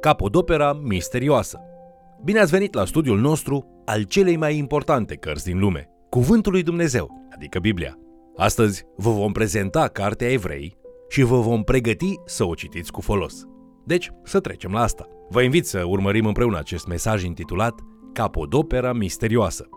Capodopera misterioasă. Bine ați venit la studiul nostru al celei mai importante cărți din lume, Cuvântul lui Dumnezeu, adică Biblia. Astăzi vă vom prezenta Cartea Evrei și vă vom pregăti să o citiți cu folos. Deci, să trecem la asta. Vă invit să urmărim împreună acest mesaj intitulat Capodopera misterioasă.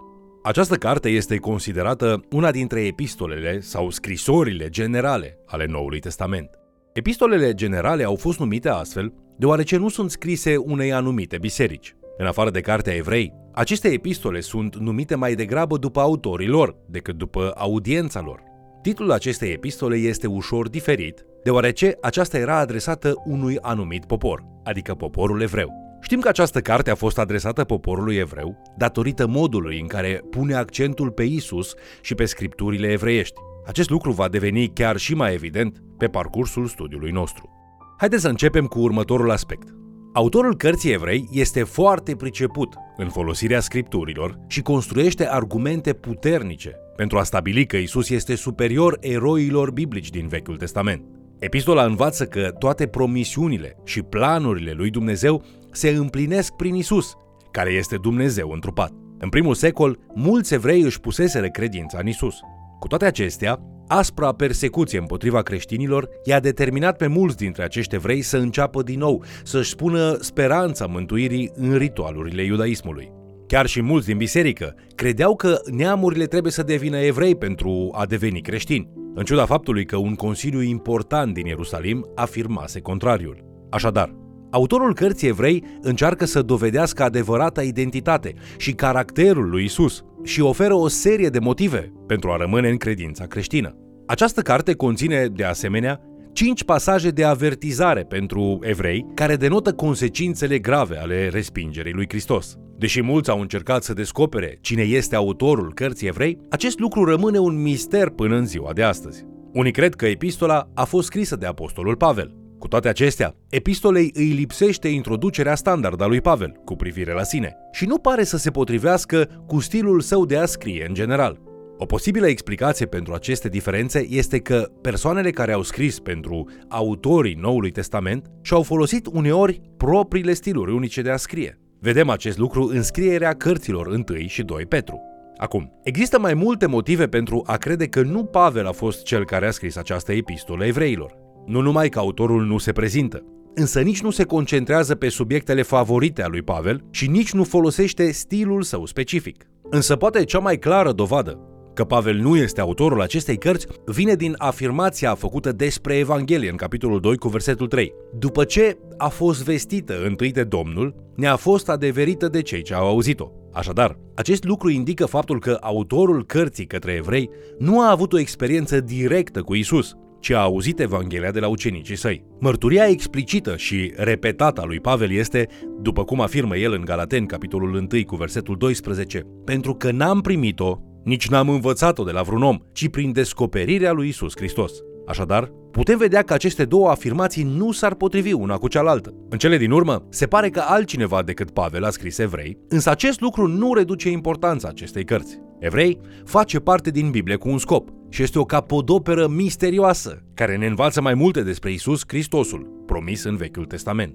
Această carte este considerată una dintre epistolele sau scrisorile generale ale Noului Testament. Epistolele generale au fost numite astfel deoarece nu sunt scrise unei anumite biserici. În afară de cartea evrei, aceste epistole sunt numite mai degrabă după autorii lor decât după audiența lor. Titlul acestei epistole este ușor diferit, deoarece aceasta era adresată unui anumit popor, adică poporul evreu. Știm că această carte a fost adresată poporului evreu datorită modului în care pune accentul pe Isus și pe scripturile evreiești. Acest lucru va deveni chiar și mai evident pe parcursul studiului nostru. Haideți să începem cu următorul aspect. Autorul cărții evrei este foarte priceput în folosirea scripturilor și construiește argumente puternice pentru a stabili că Isus este superior eroilor biblici din Vechiul Testament. Epistola învață că toate promisiunile și planurile lui Dumnezeu se împlinesc prin Isus, care este Dumnezeu întrupat. În primul secol, mulți evrei își puseseră credința în Isus. Cu toate acestea, aspra persecuție împotriva creștinilor i-a determinat pe mulți dintre acești evrei să înceapă din nou, să-și spună speranța mântuirii în ritualurile iudaismului. Chiar și mulți din biserică credeau că neamurile trebuie să devină evrei pentru a deveni creștini, în ciuda faptului că un consiliu important din Ierusalim afirmase contrariul. Așadar, Autorul cărții evrei încearcă să dovedească adevărata identitate și caracterul lui Isus și oferă o serie de motive pentru a rămâne în credința creștină. Această carte conține, de asemenea, cinci pasaje de avertizare pentru evrei care denotă consecințele grave ale respingerii lui Hristos. Deși mulți au încercat să descopere cine este autorul cărții evrei, acest lucru rămâne un mister până în ziua de astăzi. Unii cred că epistola a fost scrisă de apostolul Pavel, cu toate acestea, epistolei îi lipsește introducerea standard a lui Pavel cu privire la sine și nu pare să se potrivească cu stilul său de a scrie în general. O posibilă explicație pentru aceste diferențe este că persoanele care au scris pentru autorii Noului Testament și-au folosit uneori propriile stiluri unice de a scrie. Vedem acest lucru în scrierea cărților 1 și 2 Petru. Acum, există mai multe motive pentru a crede că nu Pavel a fost cel care a scris această epistolă evreilor. Nu numai că autorul nu se prezintă, însă nici nu se concentrează pe subiectele favorite a lui Pavel și nici nu folosește stilul său specific. Însă poate cea mai clară dovadă că Pavel nu este autorul acestei cărți vine din afirmația făcută despre Evanghelie în capitolul 2 cu versetul 3. După ce a fost vestită întâi de Domnul, ne-a fost adeverită de cei ce au auzit-o. Așadar, acest lucru indică faptul că autorul cărții către evrei nu a avut o experiență directă cu Isus, ci a auzit Evanghelia de la ucenicii săi. Mărturia explicită și repetată a lui Pavel este, după cum afirmă el în Galaten, capitolul 1 cu versetul 12, pentru că n-am primit-o, nici n-am învățat-o de la vreun om, ci prin descoperirea lui Isus Hristos. Așadar, putem vedea că aceste două afirmații nu s-ar potrivi una cu cealaltă. În cele din urmă, se pare că altcineva decât Pavel a scris evrei, însă acest lucru nu reduce importanța acestei cărți. Evrei face parte din Biblie cu un scop și este o capodoperă misterioasă care ne învață mai multe despre Isus Hristosul, promis în Vechiul Testament.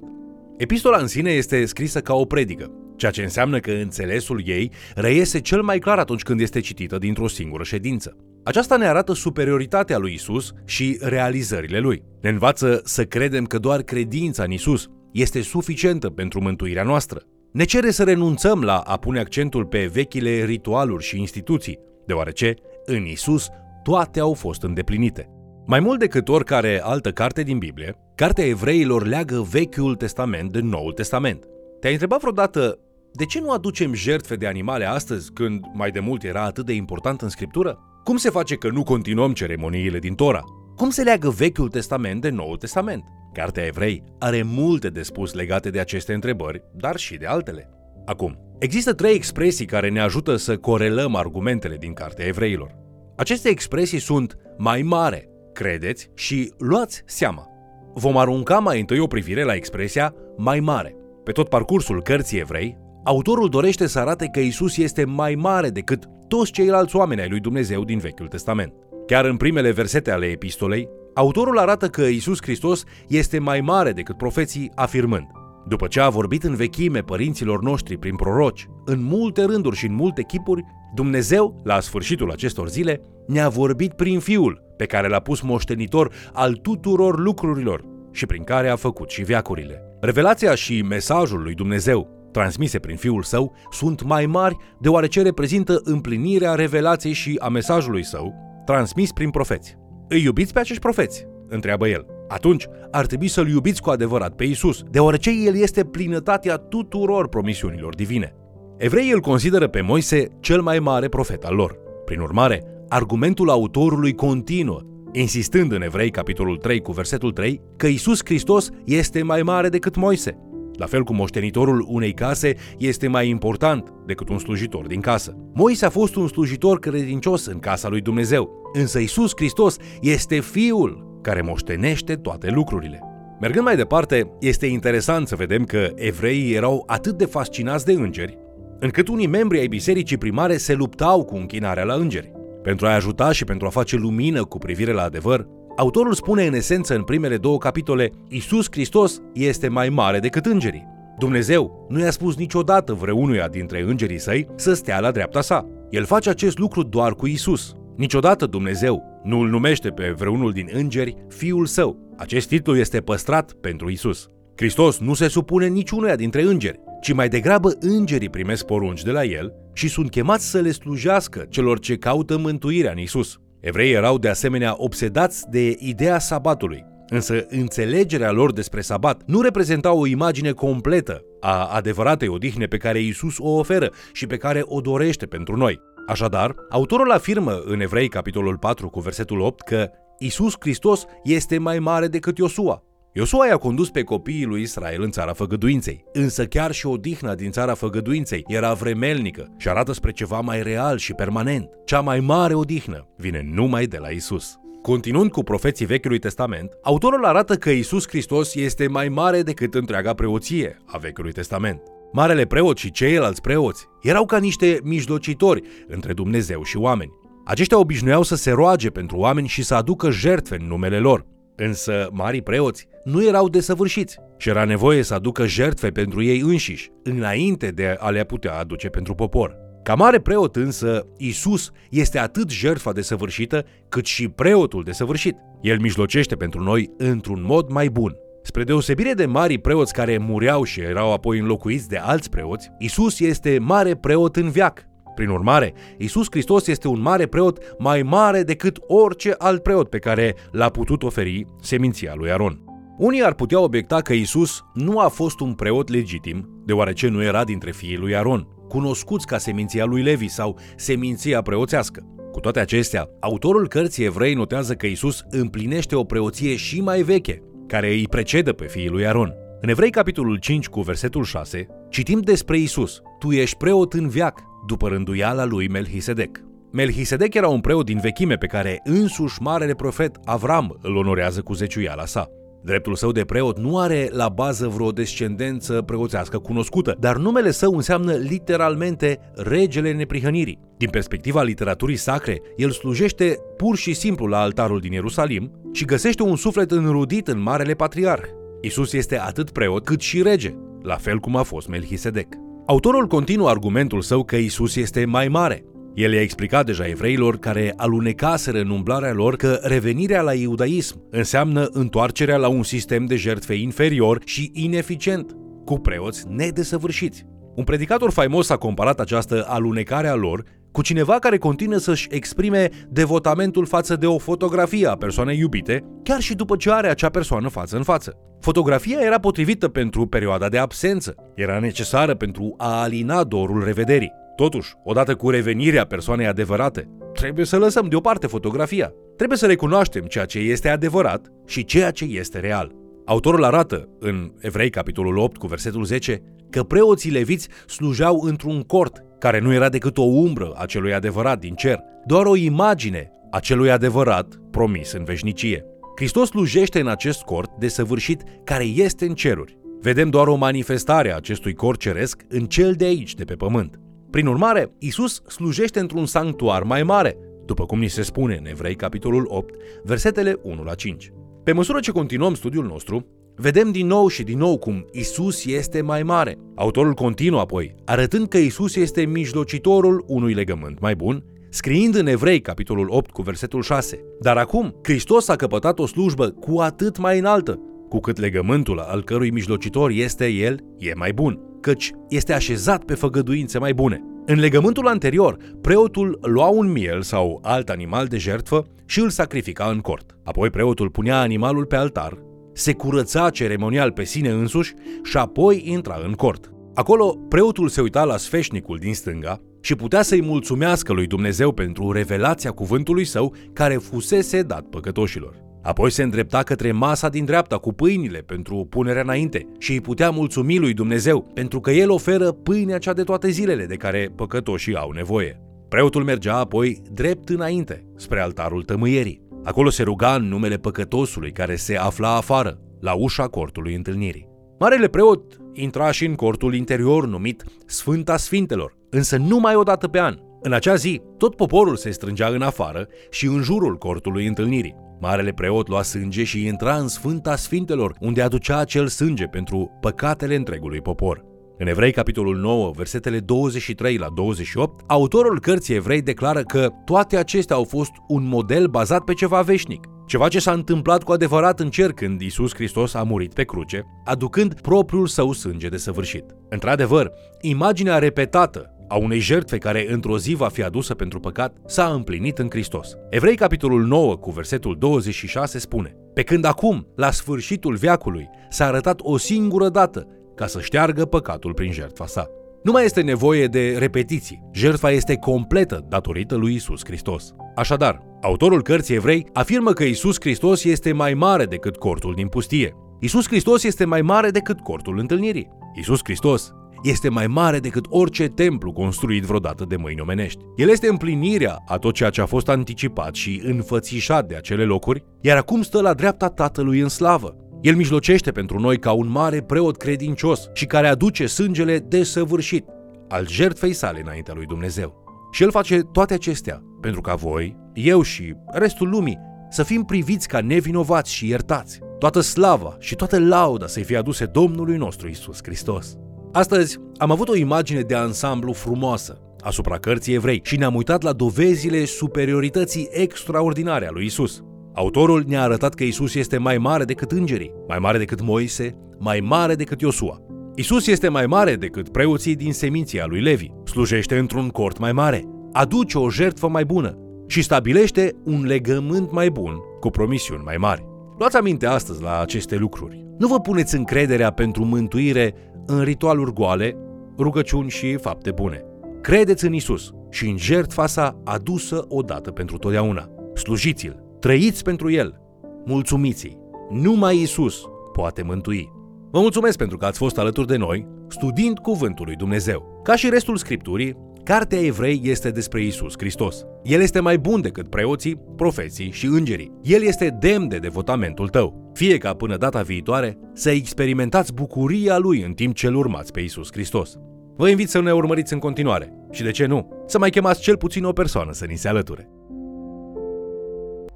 Epistola în sine este scrisă ca o predică, ceea ce înseamnă că înțelesul ei reiese cel mai clar atunci când este citită dintr-o singură ședință. Aceasta ne arată superioritatea lui Isus și realizările lui. Ne învață să credem că doar credința în Isus este suficientă pentru mântuirea noastră. Ne cere să renunțăm la a pune accentul pe vechile ritualuri și instituții, deoarece în Isus toate au fost îndeplinite. Mai mult decât oricare altă carte din Biblie, cartea evreilor leagă Vechiul Testament de Noul Testament. Te-ai întrebat vreodată de ce nu aducem jertfe de animale astăzi când mai de mult era atât de important în scriptură? Cum se face că nu continuăm ceremoniile din Tora? Cum se leagă Vechiul Testament de Noul Testament? Cartea Evrei are multe de spus legate de aceste întrebări, dar și de altele. Acum, există trei expresii care ne ajută să corelăm argumentele din Cartea Evreilor. Aceste expresii sunt mai mare, credeți și luați seama. Vom arunca mai întâi o privire la expresia mai mare. Pe tot parcursul cărții evrei, autorul dorește să arate că Isus este mai mare decât toți ceilalți oameni ai lui Dumnezeu din Vechiul Testament. Chiar în primele versete ale epistolei, autorul arată că Isus Hristos este mai mare decât profeții, afirmând După ce a vorbit în vechime părinților noștri prin proroci, în multe rânduri și în multe chipuri, Dumnezeu, la sfârșitul acestor zile, ne-a vorbit prin Fiul, pe care l-a pus moștenitor al tuturor lucrurilor și prin care a făcut și viacurile. Revelația și mesajul lui Dumnezeu, transmise prin Fiul Său, sunt mai mari deoarece reprezintă împlinirea revelației și a mesajului Său, transmis prin profeți. Îi iubiți pe acești profeți? întreabă el. Atunci ar trebui să-L iubiți cu adevărat pe Isus, deoarece El este plinătatea tuturor promisiunilor divine. Evreii îl consideră pe Moise cel mai mare profet al lor. Prin urmare, argumentul autorului continuă, insistând în Evrei capitolul 3 cu versetul 3 că Isus Hristos este mai mare decât Moise. La fel cum moștenitorul unei case este mai important decât un slujitor din casă. Moise a fost un slujitor credincios în casa lui Dumnezeu, însă Isus Hristos este Fiul care moștenește toate lucrurile. Mergând mai departe, este interesant să vedem că evreii erau atât de fascinați de îngeri, încât unii membri ai bisericii primare se luptau cu închinarea la îngeri. Pentru a ajuta și pentru a face lumină cu privire la adevăr, autorul spune în esență în primele două capitole, Isus Hristos este mai mare decât îngerii. Dumnezeu nu i-a spus niciodată vreunuia dintre îngerii săi să stea la dreapta sa. El face acest lucru doar cu Isus. Niciodată Dumnezeu nu îl numește pe vreunul din îngeri fiul său. Acest titlu este păstrat pentru Isus. Hristos nu se supune niciunuia dintre îngeri, ci mai degrabă îngerii primesc porunci de la el și sunt chemați să le slujească celor ce caută mântuirea în Isus. Evreii erau de asemenea obsedați de ideea sabatului, însă înțelegerea lor despre sabat nu reprezenta o imagine completă a adevăratei odihne pe care Isus o oferă și pe care o dorește pentru noi. Așadar, autorul afirmă în Evrei capitolul 4 cu versetul 8 că Isus Hristos este mai mare decât Iosua. Iosua i-a condus pe copiii lui Israel în țara făgăduinței, însă chiar și odihna din țara făgăduinței era vremelnică și arată spre ceva mai real și permanent. Cea mai mare odihnă vine numai de la Isus. Continuând cu profeții Vechiului Testament, autorul arată că Isus Hristos este mai mare decât întreaga preoție a Vechiului Testament. Marele preot și ceilalți preoți erau ca niște mijlocitori între Dumnezeu și oameni. Aceștia obișnuiau să se roage pentru oameni și să aducă jertfe în numele lor. Însă marii preoți nu erau desăvârșiți și era nevoie să aducă jertfe pentru ei înșiși, înainte de a le putea aduce pentru popor. Ca mare preot însă, Isus este atât jertfa desăvârșită, cât și preotul desăvârșit. El mijlocește pentru noi într-un mod mai bun. Spre deosebire de mari preoți care mureau și erau apoi înlocuiți de alți preoți, Isus este mare preot în viac. Prin urmare, Isus Hristos este un mare preot mai mare decât orice alt preot pe care l-a putut oferi seminția lui Aron. Unii ar putea obiecta că Isus nu a fost un preot legitim, deoarece nu era dintre fiii lui Aron, cunoscuți ca seminția lui Levi sau seminția preoțească. Cu toate acestea, autorul cărții evrei notează că Isus împlinește o preoție și mai veche, care îi precedă pe fiii lui Aron. În Evrei capitolul 5 cu versetul 6, citim despre Isus. Tu ești preot în viac, după rânduiala lui Melchisedec. Melchisedec era un preot din vechime pe care însuși marele profet Avram îl onorează cu zeciuiala sa. Dreptul său de preot nu are la bază vreo descendență preoțească cunoscută, dar numele său înseamnă literalmente regele neprihănirii. Din perspectiva literaturii sacre, el slujește pur și simplu la altarul din Ierusalim și găsește un suflet înrudit în Marele Patriarh. Isus este atât preot cât și rege, la fel cum a fost Melchisedec. Autorul continuă argumentul său că Isus este mai mare, el i-a explicat deja evreilor care alunecaseră în umblarea lor că revenirea la iudaism înseamnă întoarcerea la un sistem de jertfe inferior și ineficient, cu preoți nedesăvârșiți. Un predicator faimos a comparat această alunecare a lor cu cineva care continuă să-și exprime devotamentul față de o fotografie a persoanei iubite, chiar și după ce are acea persoană față în față. Fotografia era potrivită pentru perioada de absență, era necesară pentru a alina dorul revederii. Totuși, odată cu revenirea persoanei adevărate, trebuie să lăsăm deoparte fotografia. Trebuie să recunoaștem ceea ce este adevărat și ceea ce este real. Autorul arată, în Evrei capitolul 8 cu versetul 10, că preoții leviți slujeau într-un cort care nu era decât o umbră a celui adevărat din cer, doar o imagine a celui adevărat promis în veșnicie. Hristos slujește în acest cort desăvârșit care este în ceruri. Vedem doar o manifestare a acestui cort ceresc în cel de aici, de pe pământ. Prin urmare, Isus slujește într-un sanctuar mai mare, după cum ni se spune în Evrei capitolul 8, versetele 1 la 5. Pe măsură ce continuăm studiul nostru, vedem din nou și din nou cum Isus este mai mare. Autorul continuă apoi, arătând că Isus este mijlocitorul unui legământ mai bun, scriind în Evrei, capitolul 8, cu versetul 6. Dar acum, Hristos a căpătat o slujbă cu atât mai înaltă, cu cât legământul al cărui mijlocitor este el, e mai bun, căci este așezat pe făgăduințe mai bune. În legământul anterior, preotul lua un miel sau alt animal de jertfă și îl sacrifica în cort. Apoi preotul punea animalul pe altar, se curăța ceremonial pe sine însuși și apoi intra în cort. Acolo, preotul se uita la sfeșnicul din stânga și putea să-i mulțumească lui Dumnezeu pentru revelația cuvântului său care fusese dat păcătoșilor. Apoi se îndrepta către masa din dreapta cu pâinile pentru punerea înainte și îi putea mulțumi lui Dumnezeu pentru că el oferă pâinea cea de toate zilele de care păcătoșii au nevoie. Preotul mergea apoi drept înainte, spre altarul tămâierii. Acolo se ruga în numele păcătosului care se afla afară, la ușa cortului întâlnirii. Marele preot intra și în cortul interior numit Sfânta Sfintelor, însă numai o dată pe an. În acea zi, tot poporul se strângea în afară și în jurul cortului întâlnirii. Marele preot lua sânge și intra în Sfânta Sfintelor, unde aducea acel sânge pentru păcatele întregului popor. În Evrei, capitolul 9, versetele 23 la 28, autorul cărții Evrei declară că toate acestea au fost un model bazat pe ceva veșnic, ceva ce s-a întâmplat cu adevărat în cer când Isus Hristos a murit pe cruce, aducând propriul său sânge de săvârșit. Într-adevăr, imaginea repetată a unei jertfe care într-o zi va fi adusă pentru păcat, s-a împlinit în Hristos. Evrei capitolul 9 cu versetul 26 spune Pe când acum, la sfârșitul veacului, s-a arătat o singură dată ca să șteargă păcatul prin jertfa sa. Nu mai este nevoie de repetiții. Jertfa este completă datorită lui Isus Hristos. Așadar, autorul cărții evrei afirmă că Isus Hristos este mai mare decât cortul din pustie. Isus Hristos este mai mare decât cortul întâlnirii. Isus Hristos este mai mare decât orice templu construit vreodată de mâini omenești. El este împlinirea a tot ceea ce a fost anticipat și înfățișat de acele locuri, iar acum stă la dreapta Tatălui în slavă. El mijlocește pentru noi ca un mare preot credincios și care aduce sângele desăvârșit al jertfei sale înaintea lui Dumnezeu. Și el face toate acestea pentru ca voi, eu și restul lumii să fim priviți ca nevinovați și iertați. Toată slava și toată lauda să-i fie aduse Domnului nostru Isus Hristos. Astăzi am avut o imagine de ansamblu frumoasă asupra cărții evrei și ne-am uitat la dovezile superiorității extraordinare a lui Isus. Autorul ne-a arătat că Isus este mai mare decât îngerii, mai mare decât Moise, mai mare decât Iosua. Isus este mai mare decât preoții din seminția lui Levi, slujește într-un cort mai mare, aduce o jertfă mai bună și stabilește un legământ mai bun cu promisiuni mai mari. Luați aminte astăzi la aceste lucruri. Nu vă puneți încrederea pentru mântuire în ritualuri goale, rugăciuni și fapte bune. Credeți în Isus și în jertfa sa adusă odată pentru totdeauna. Slujiți-l, trăiți pentru el, mulțumiți-i. Numai Isus poate mântui. Vă mulțumesc pentru că ați fost alături de noi, studiind Cuvântul lui Dumnezeu. Ca și restul Scripturii, Cartea Evrei este despre Isus Hristos. El este mai bun decât preoții, profeții și îngerii. El este demn de devotamentul tău. Fie ca până data viitoare să experimentați bucuria Lui în timp ce îl urmați pe Isus Hristos. Vă invit să ne urmăriți în continuare și, de ce nu, să mai chemați cel puțin o persoană să ni se alăture.